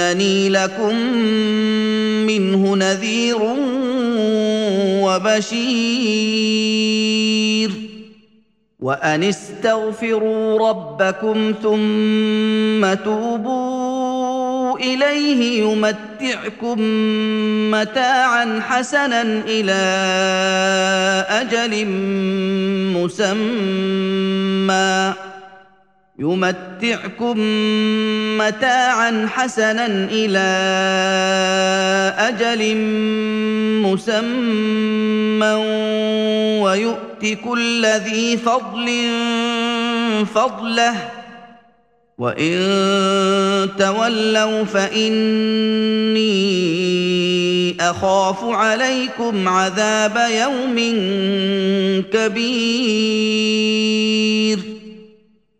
إنني لكم منه نذير وبشير. وأن استغفروا ربكم ثم توبوا إليه يمتعكم متاعا حسنا إلى أجل مسمى. يمتعكم متاعا حسنا إلى أجل مسمى ويؤت كل ذي فضل فضله وإن تولوا فإني أخاف عليكم عذاب يوم كبير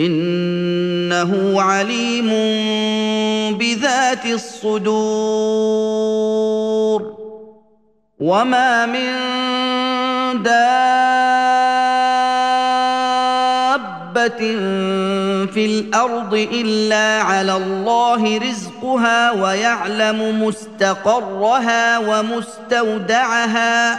إنه عليم بذات الصدور. وما من دابة في الأرض إلا على الله رزقها ويعلم مستقرها ومستودعها.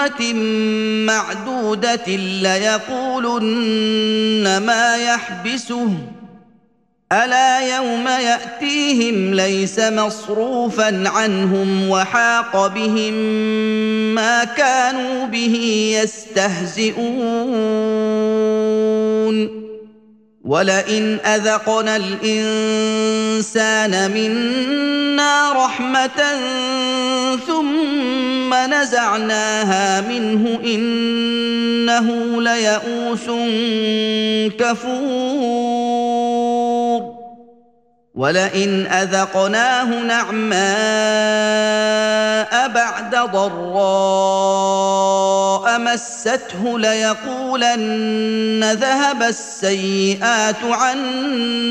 أمة معدودة ليقولن ما يحبسه. ألا يوم يأتيهم ليس مصروفا عنهم وحاق بهم ما كانوا به يستهزئون. ولئن أذقنا الإنسان منا رحمة ثم نزعناها منه إنه ليئوس كفور. ولئن أذقناه نعماء بعد ضراء مسته ليقولن ذهب السيئات عني.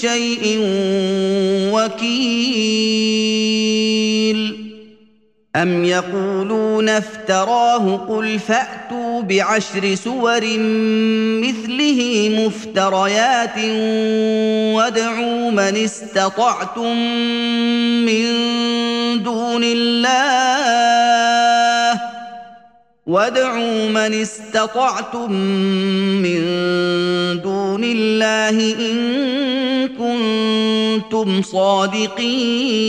شيء وكيل. أم يقولون افتراه قل فأتوا بعشر سور مثله مفتريات وادعوا من استطعتم من دون الله وادعوا من استطعتم من دون الله ان كنتم صادقين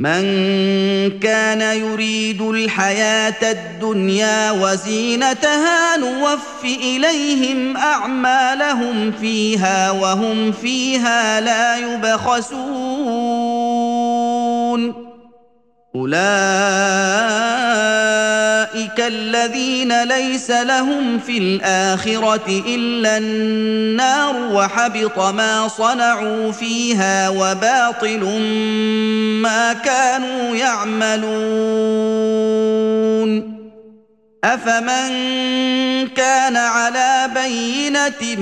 من كان يريد الحياة الدنيا وزينتها نوف إليهم أعمالهم فيها وهم فيها لا يبخسون. أولئك الذين ليس لهم في الآخرة إلا النار وحبط ما صنعوا فيها وباطل ما كانوا يعملون. افمن كان على بينه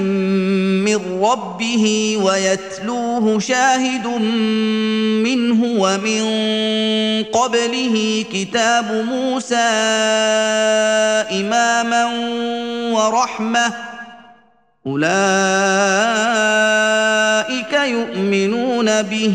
من ربه ويتلوه شاهد منه ومن قبله كتاب موسى اماما ورحمه اولئك يؤمنون به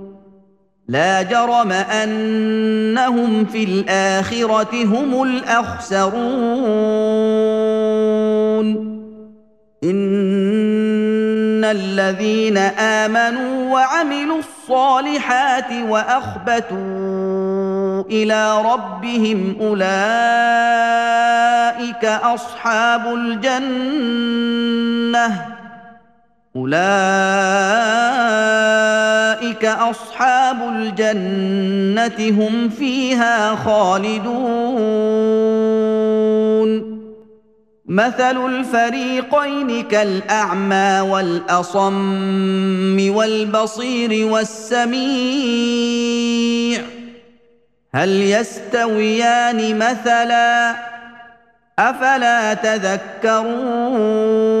لا جرم أنهم في الآخرة هم الأخسرون. إن الذين آمنوا وعملوا الصالحات وأخبتوا إلى ربهم أولئك أصحاب الجنة. أولئك أصحاب الجنة هم فيها خالدون. مثل الفريقين كالأعمى والأصم والبصير والسميع. هل يستويان مثلا؟ أفلا تذكرون؟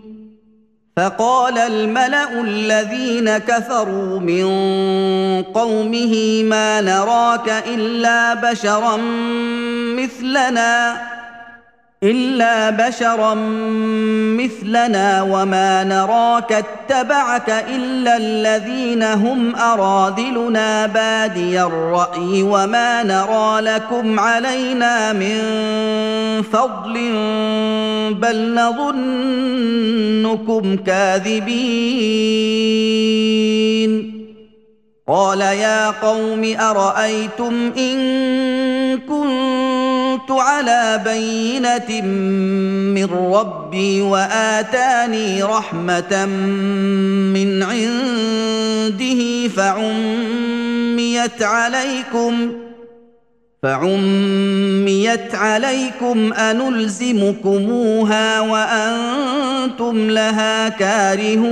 فقال الملأ الذين كفروا من قومه ما نراك إلا بشرا مثلنا. إلا بشرا مثلنا وما نراك اتبعك إلا الذين هم أراذلنا بادي الرأي وما نرى لكم علينا من فضل بل نظنكم كاذبين. قال يا قوم أرأيتم إن على بينة من ربي وآتاني رحمة من عنده فعميت عليكم فعميت عليكم أنلزمكموها وأنتم لها كارهون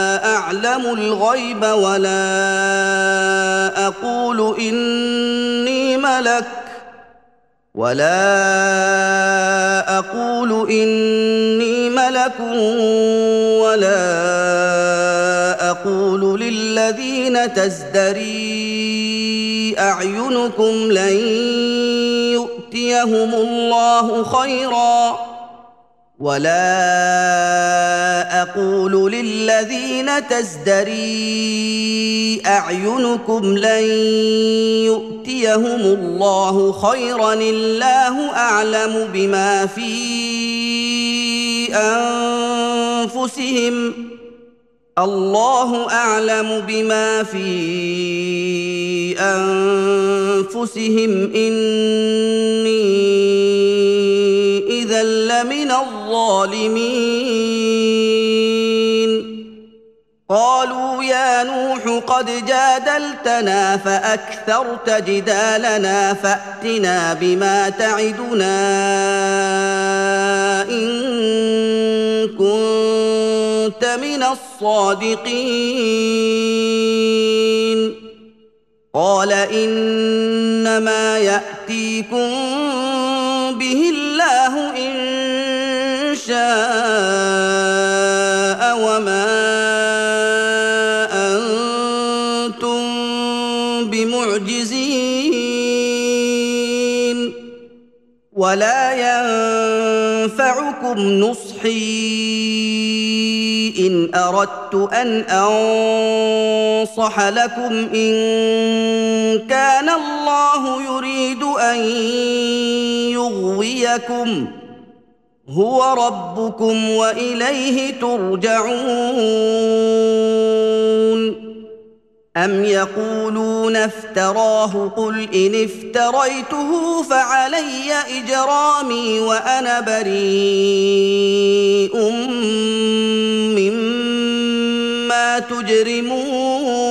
اعلم الغيب ولا أقول إني ملك ولا أقول إني ملك ولا أقول للذين تزدري أعينكم لن يؤتيهم الله خيرا ولا أقول للذين تزدري اعينكم لن يؤتيهم الله خيرا الله اعلم بما في انفسهم الله اعلم بما في انفسهم اني لمن الظالمين. قالوا يا نوح قد جادلتنا فأكثرت جدالنا فأتنا بما تعدنا إن كنت من الصادقين. قال إنما يأتيكم ينفعكم نصحي إن أردت أن أنصح لكم إن كان الله يريد أن يغويكم هو ربكم وإليه ترجعون أم يقولون افتراه قل إن افتريته فعلي إجرامي وأنا بريء مما تجرمون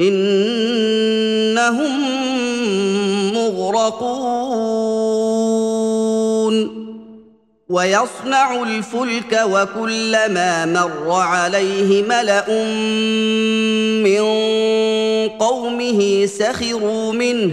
إنهم مغرقون. ويصنع الفلك وكلما مر عليه ملأ من قومه سخروا منه.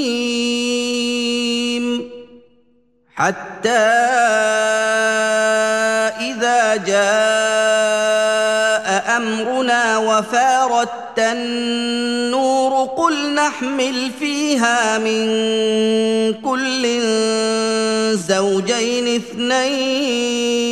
حتى إذا جاء أمرنا وفارت النور قل نحمل فيها من كل زوجين اثنين.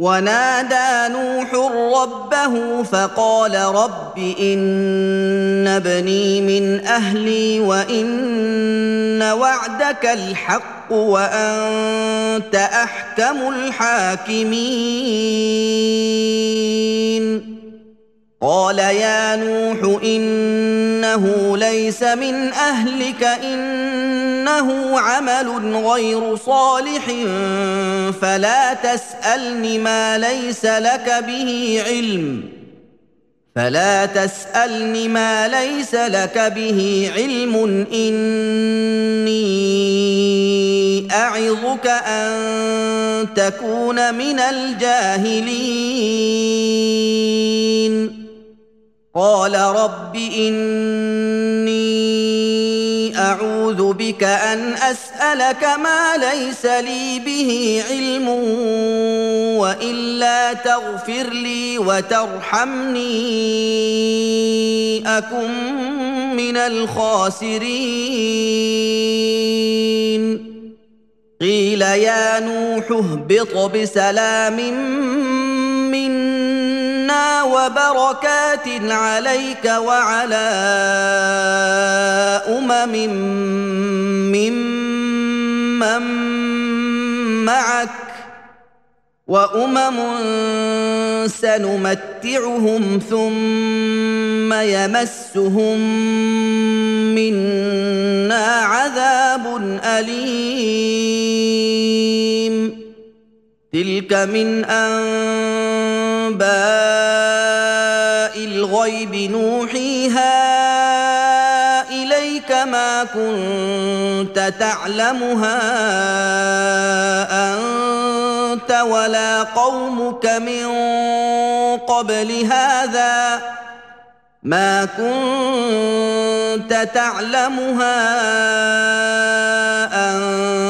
ونادى نوح ربه فقال رب إن ابني من أهلي وإن وعدك الحق وأنت أحكم الحاكمين. قال يا نوح إنه ليس من أهلك إنه عمل غير صالح فلا تسألني ما ليس لك به علم. فلا تسألني ما ليس لك به علم إني أعظك أن تكون من الجاهلين. قال رب إني أعوذ بك أن أسألك ما ليس لي به علم وإلا تغفر لي وترحمني أكن من الخاسرين. قيل يا نوح اهبط بسلام منا وبركات عليك وعلى أمم ممن معك وأمم سنمتعهم ثم يمسهم منا عذاب أليم. تلك من أنباء الغيب نوحيها إليك ما كنت تعلمها أنت ولا قومك من قبل هذا ما كنت تعلمها أنت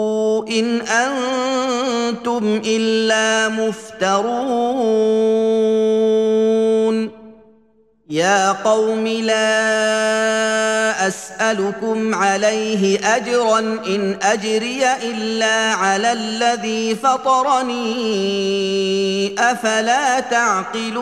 إن أنتم إلا مفترون. يا قوم لا أسألكم عليه أجرا إن أجري إلا على الذي فطرني. أفلا تعقلون.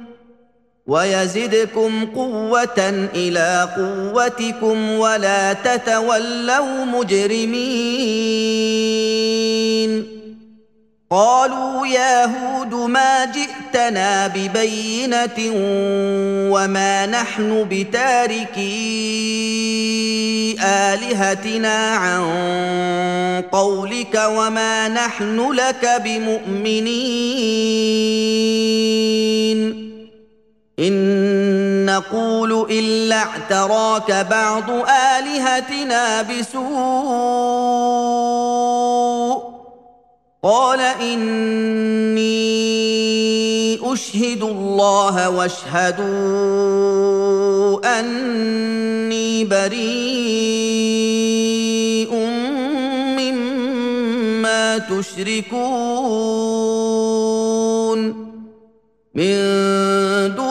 ويزدكم قوة إلى قوتكم ولا تتولوا مجرمين. قالوا يا هود ما جئتنا ببينة وما نحن بتاركي آلهتنا عن قولك وما نحن لك بمؤمنين. إن نقول إلا اعتراك بعض آلهتنا بسوء قال إني أشهد الله واشهدوا أني بريء مما تشركون من دونه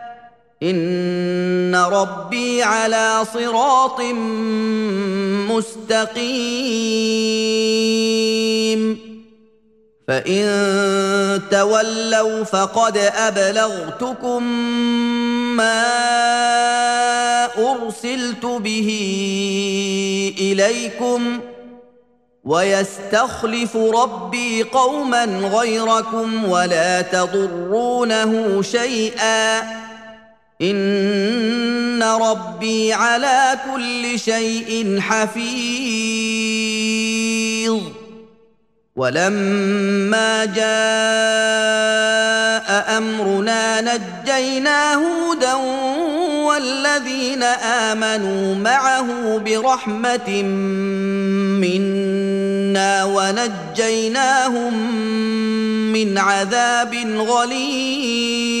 إن ربي على صراط مستقيم. فإن تولوا فقد أبلغتكم ما أرسلت به إليكم ويستخلف ربي قوما غيركم ولا تضرونه شيئا. ان ربي على كل شيء حفيظ ولما جاء امرنا نجينا هودا والذين امنوا معه برحمه منا ونجيناهم من عذاب غليظ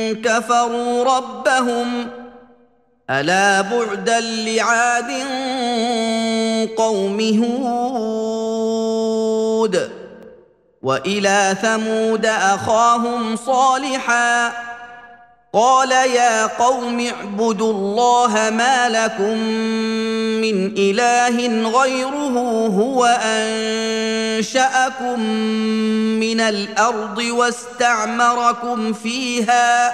كفروا ربهم ألا بعدا لعاد قوم هود وإلى ثمود أخاهم صالحا قال يا قوم اعبدوا الله ما لكم من إله غيره هو أنشأكم من الأرض واستعمركم فيها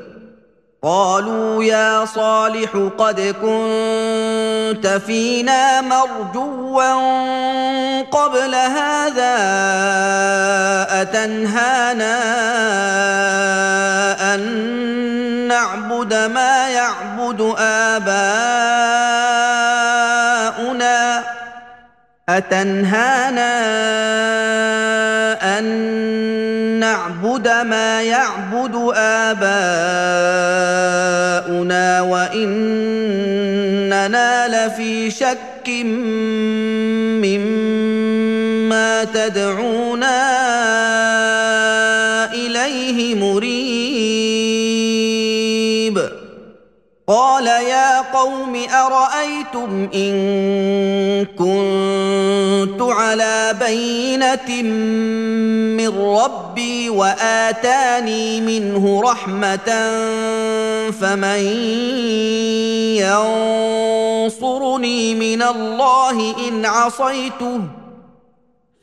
قالوا يا صالح قد كنت فينا مرجوا قبل هذا أتنهانا أن نعبد ما يعبد آباؤنا أتنهانا أن نعبد ما يعبد آباؤنا واننا لفي شك مما تدعونا إليه مريب. قال يا قوم أرأيتم إن كنت على بينة من ربي وآتاني منه رحمة فمن ينصرني من الله إن عصيته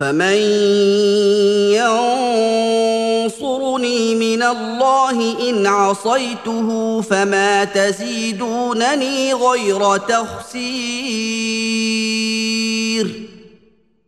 فمن ينصرني من الله إن عصيته فما تزيدونني غير تخسير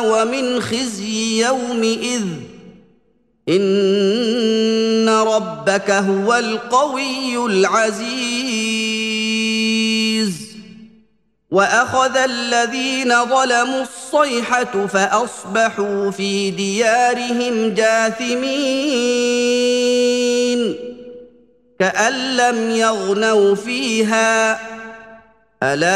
ومن خزي يومئذ. إن ربك هو القوي العزيز. وأخذ الذين ظلموا الصيحة فأصبحوا في ديارهم جاثمين. كأن لم يغنوا فيها ألا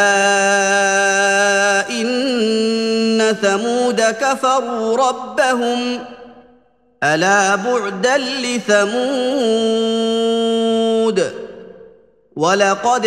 إن ثمود كفروا ربهم ألا بعدا لثمود ولقد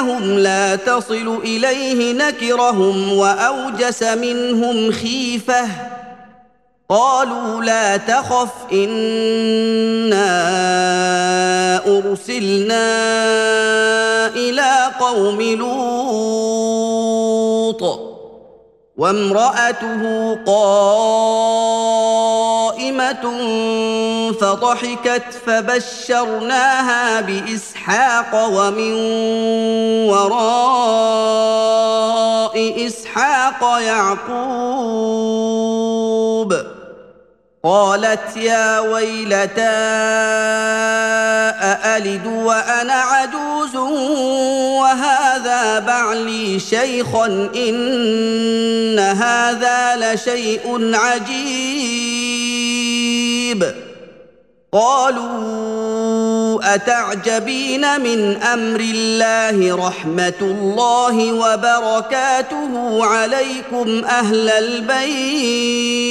ايديهم لا تصل إليه نكرهم وأوجس منهم خيفة. قالوا لا تخف إنا أرسلنا إلى قوم لوط. وامرأته قائمة فضحكت فبشرناها بإسحاق ومن وراء إسحاق يعقوب قالت يا ويلتى أألد وأنا عجوز وهذا بعلي شيخا إن هذا لشيء عجيب. قالوا أتعجبين من أمر الله رحمة الله وبركاته عليكم أهل البيت؟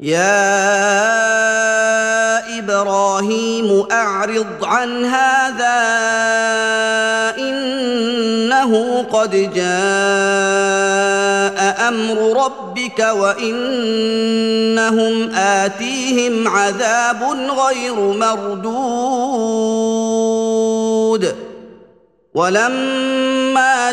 يا إبراهيم أعرض عن هذا إنه قد جاء أمر ربك وإنهم آتيهم عذاب غير مردود. ولما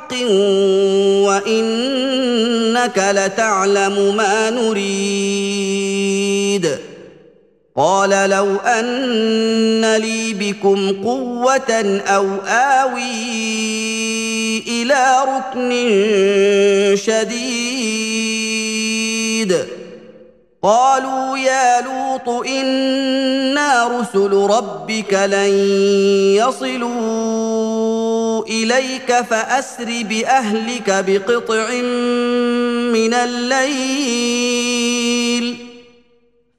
وانك لتعلم ما نريد. قال لو ان لي بكم قوه أو اوي إلى ركن شديد قالوا يا لوط إنا رسل ربك لن يصلوا إليك فأسر بأهلك بقطع من الليل.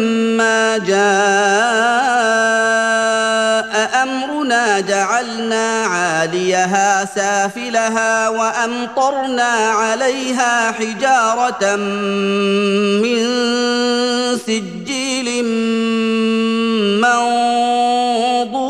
فلما جاء امرنا جعلنا عاليها سافلها وامطرنا عليها حجاره من سجيل منضود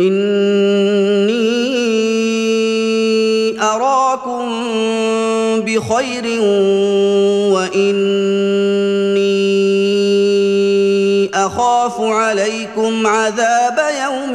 إني أراكم بخير وإني أخاف عليكم عذاب يوم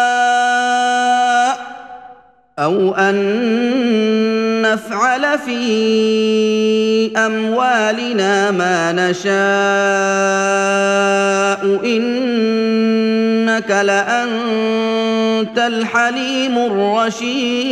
أو أن نفعل في أموالنا ما نشاء إنك لأنت الحليم الرشيد.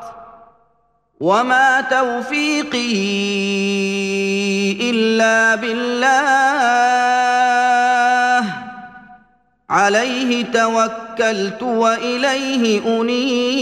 وما توفيقي الا بالله عليه توكلت واليه انيب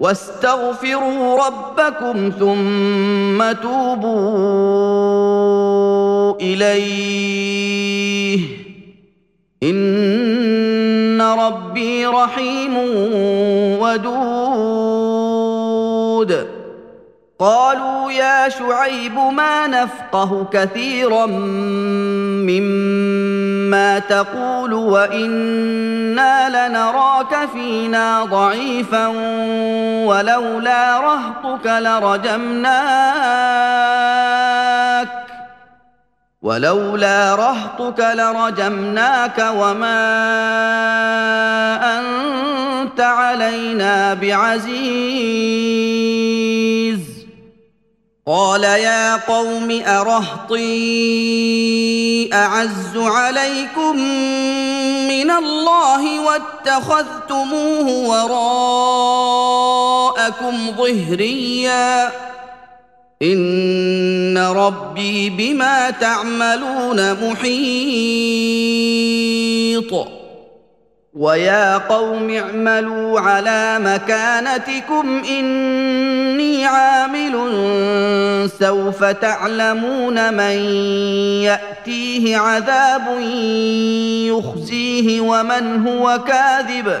واستغفروا ربكم ثم توبوا إليه. إن ربي رحيم ودود. قالوا يا شعيب ما نفقه كثيرا مما تقول وإنا لنراك فينا ضعيفا ولولا رهطك لرجمناك ولولا رهطك لرجمناك وما أنت علينا بعزيز قال يا قوم أرهطي أعز عليكم من الله واتخذتموه وراءكم ظهريا. إن ربي بما تعملون محيط. ويا قوم اعملوا على مكانتكم إني عامل سوف تعلمون من يأتيه عذاب يخزيه ومن هو كاذب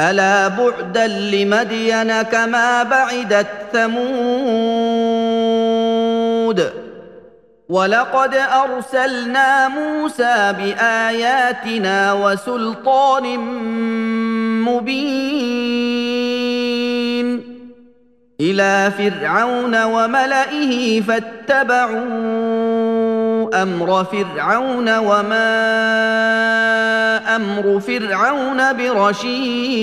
ألا بعدا لمدين كما بعدت ثمود ولقد أرسلنا موسى بآياتنا وسلطان مبين إلى فرعون وملئه فاتبعوا أمر فرعون وما أمر فرعون برشيد.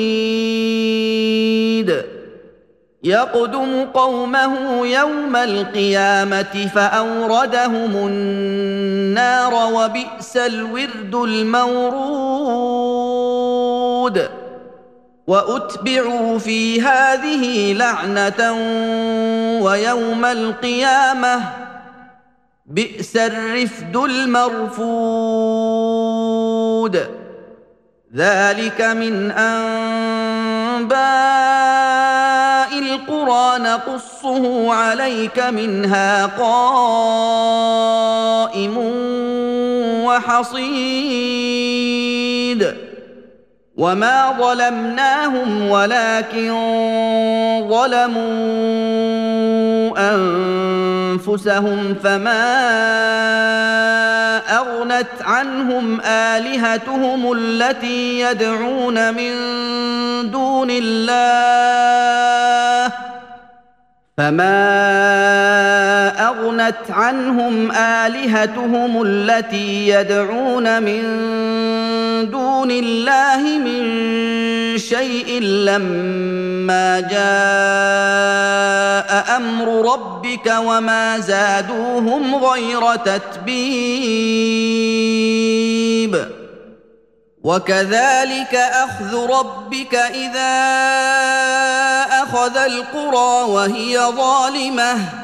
يقدم قومه يوم القيامة فأوردهم النار وبئس الورد المورود. وأتبعوا في هذه لعنة ويوم القيامة بئس الرفد المرفود. ذلك من أنباء القرى نقصه عليك منها قائم وحصيد. وما ظلمناهم ولكن ظلموا انفسهم فما اغنت عنهم الهتهم التي يدعون من دون الله فما اغنت عنهم الهتهم التي يدعون من دون الله من شيء لما جاء أمر ربك وما زادوهم غير تتبيب. وكذلك أخذ ربك إذا أخذ القرى وهي ظالمة.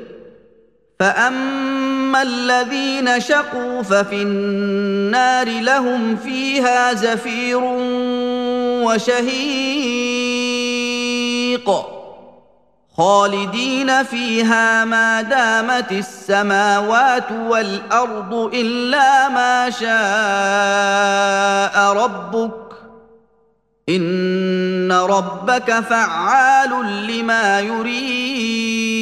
فاما الذين شقوا ففي النار لهم فيها زفير وشهيق خالدين فيها ما دامت السماوات والارض الا ما شاء ربك ان ربك فعال لما يريد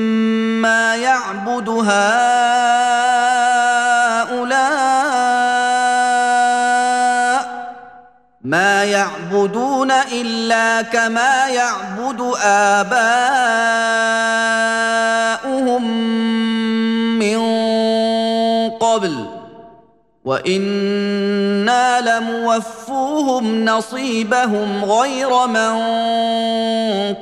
يعبد هؤلاء ما يعبدون الا كما يعبد اباؤهم من قبل وأنا لموفوهم نصيبهم غير منقوص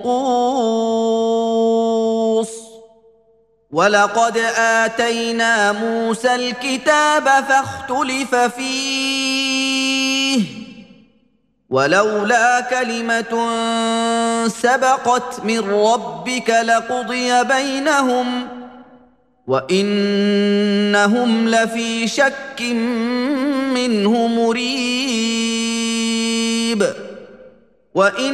ولقد اتينا موسى الكتاب فاختلف فيه ولولا كلمه سبقت من ربك لقضي بينهم وانهم لفي شك منه مريب وان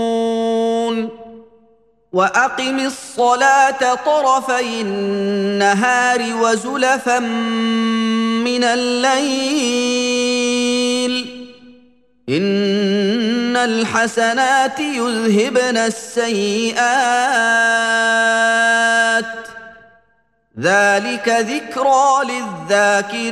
وأقم الصلاة طرفي النهار وزلفا من الليل. إن الحسنات يذهبن السيئات. ذلك ذكرى للذاكرين.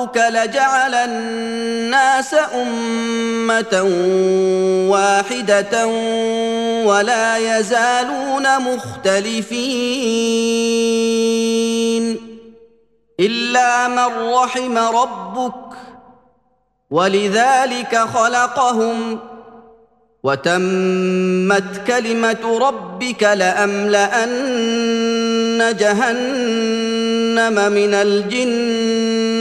ربك لجعل الناس أمة واحدة ولا يزالون مختلفين إلا من رحم ربك ولذلك خلقهم وتمت كلمة ربك لأملأن جهنم من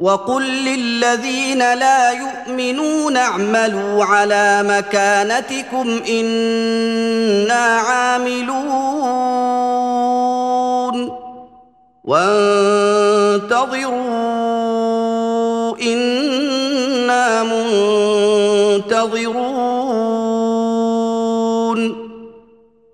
وقل للذين لا يؤمنون اعملوا على مكانتكم إنا عاملون. وانتظروا إنا منتظرون.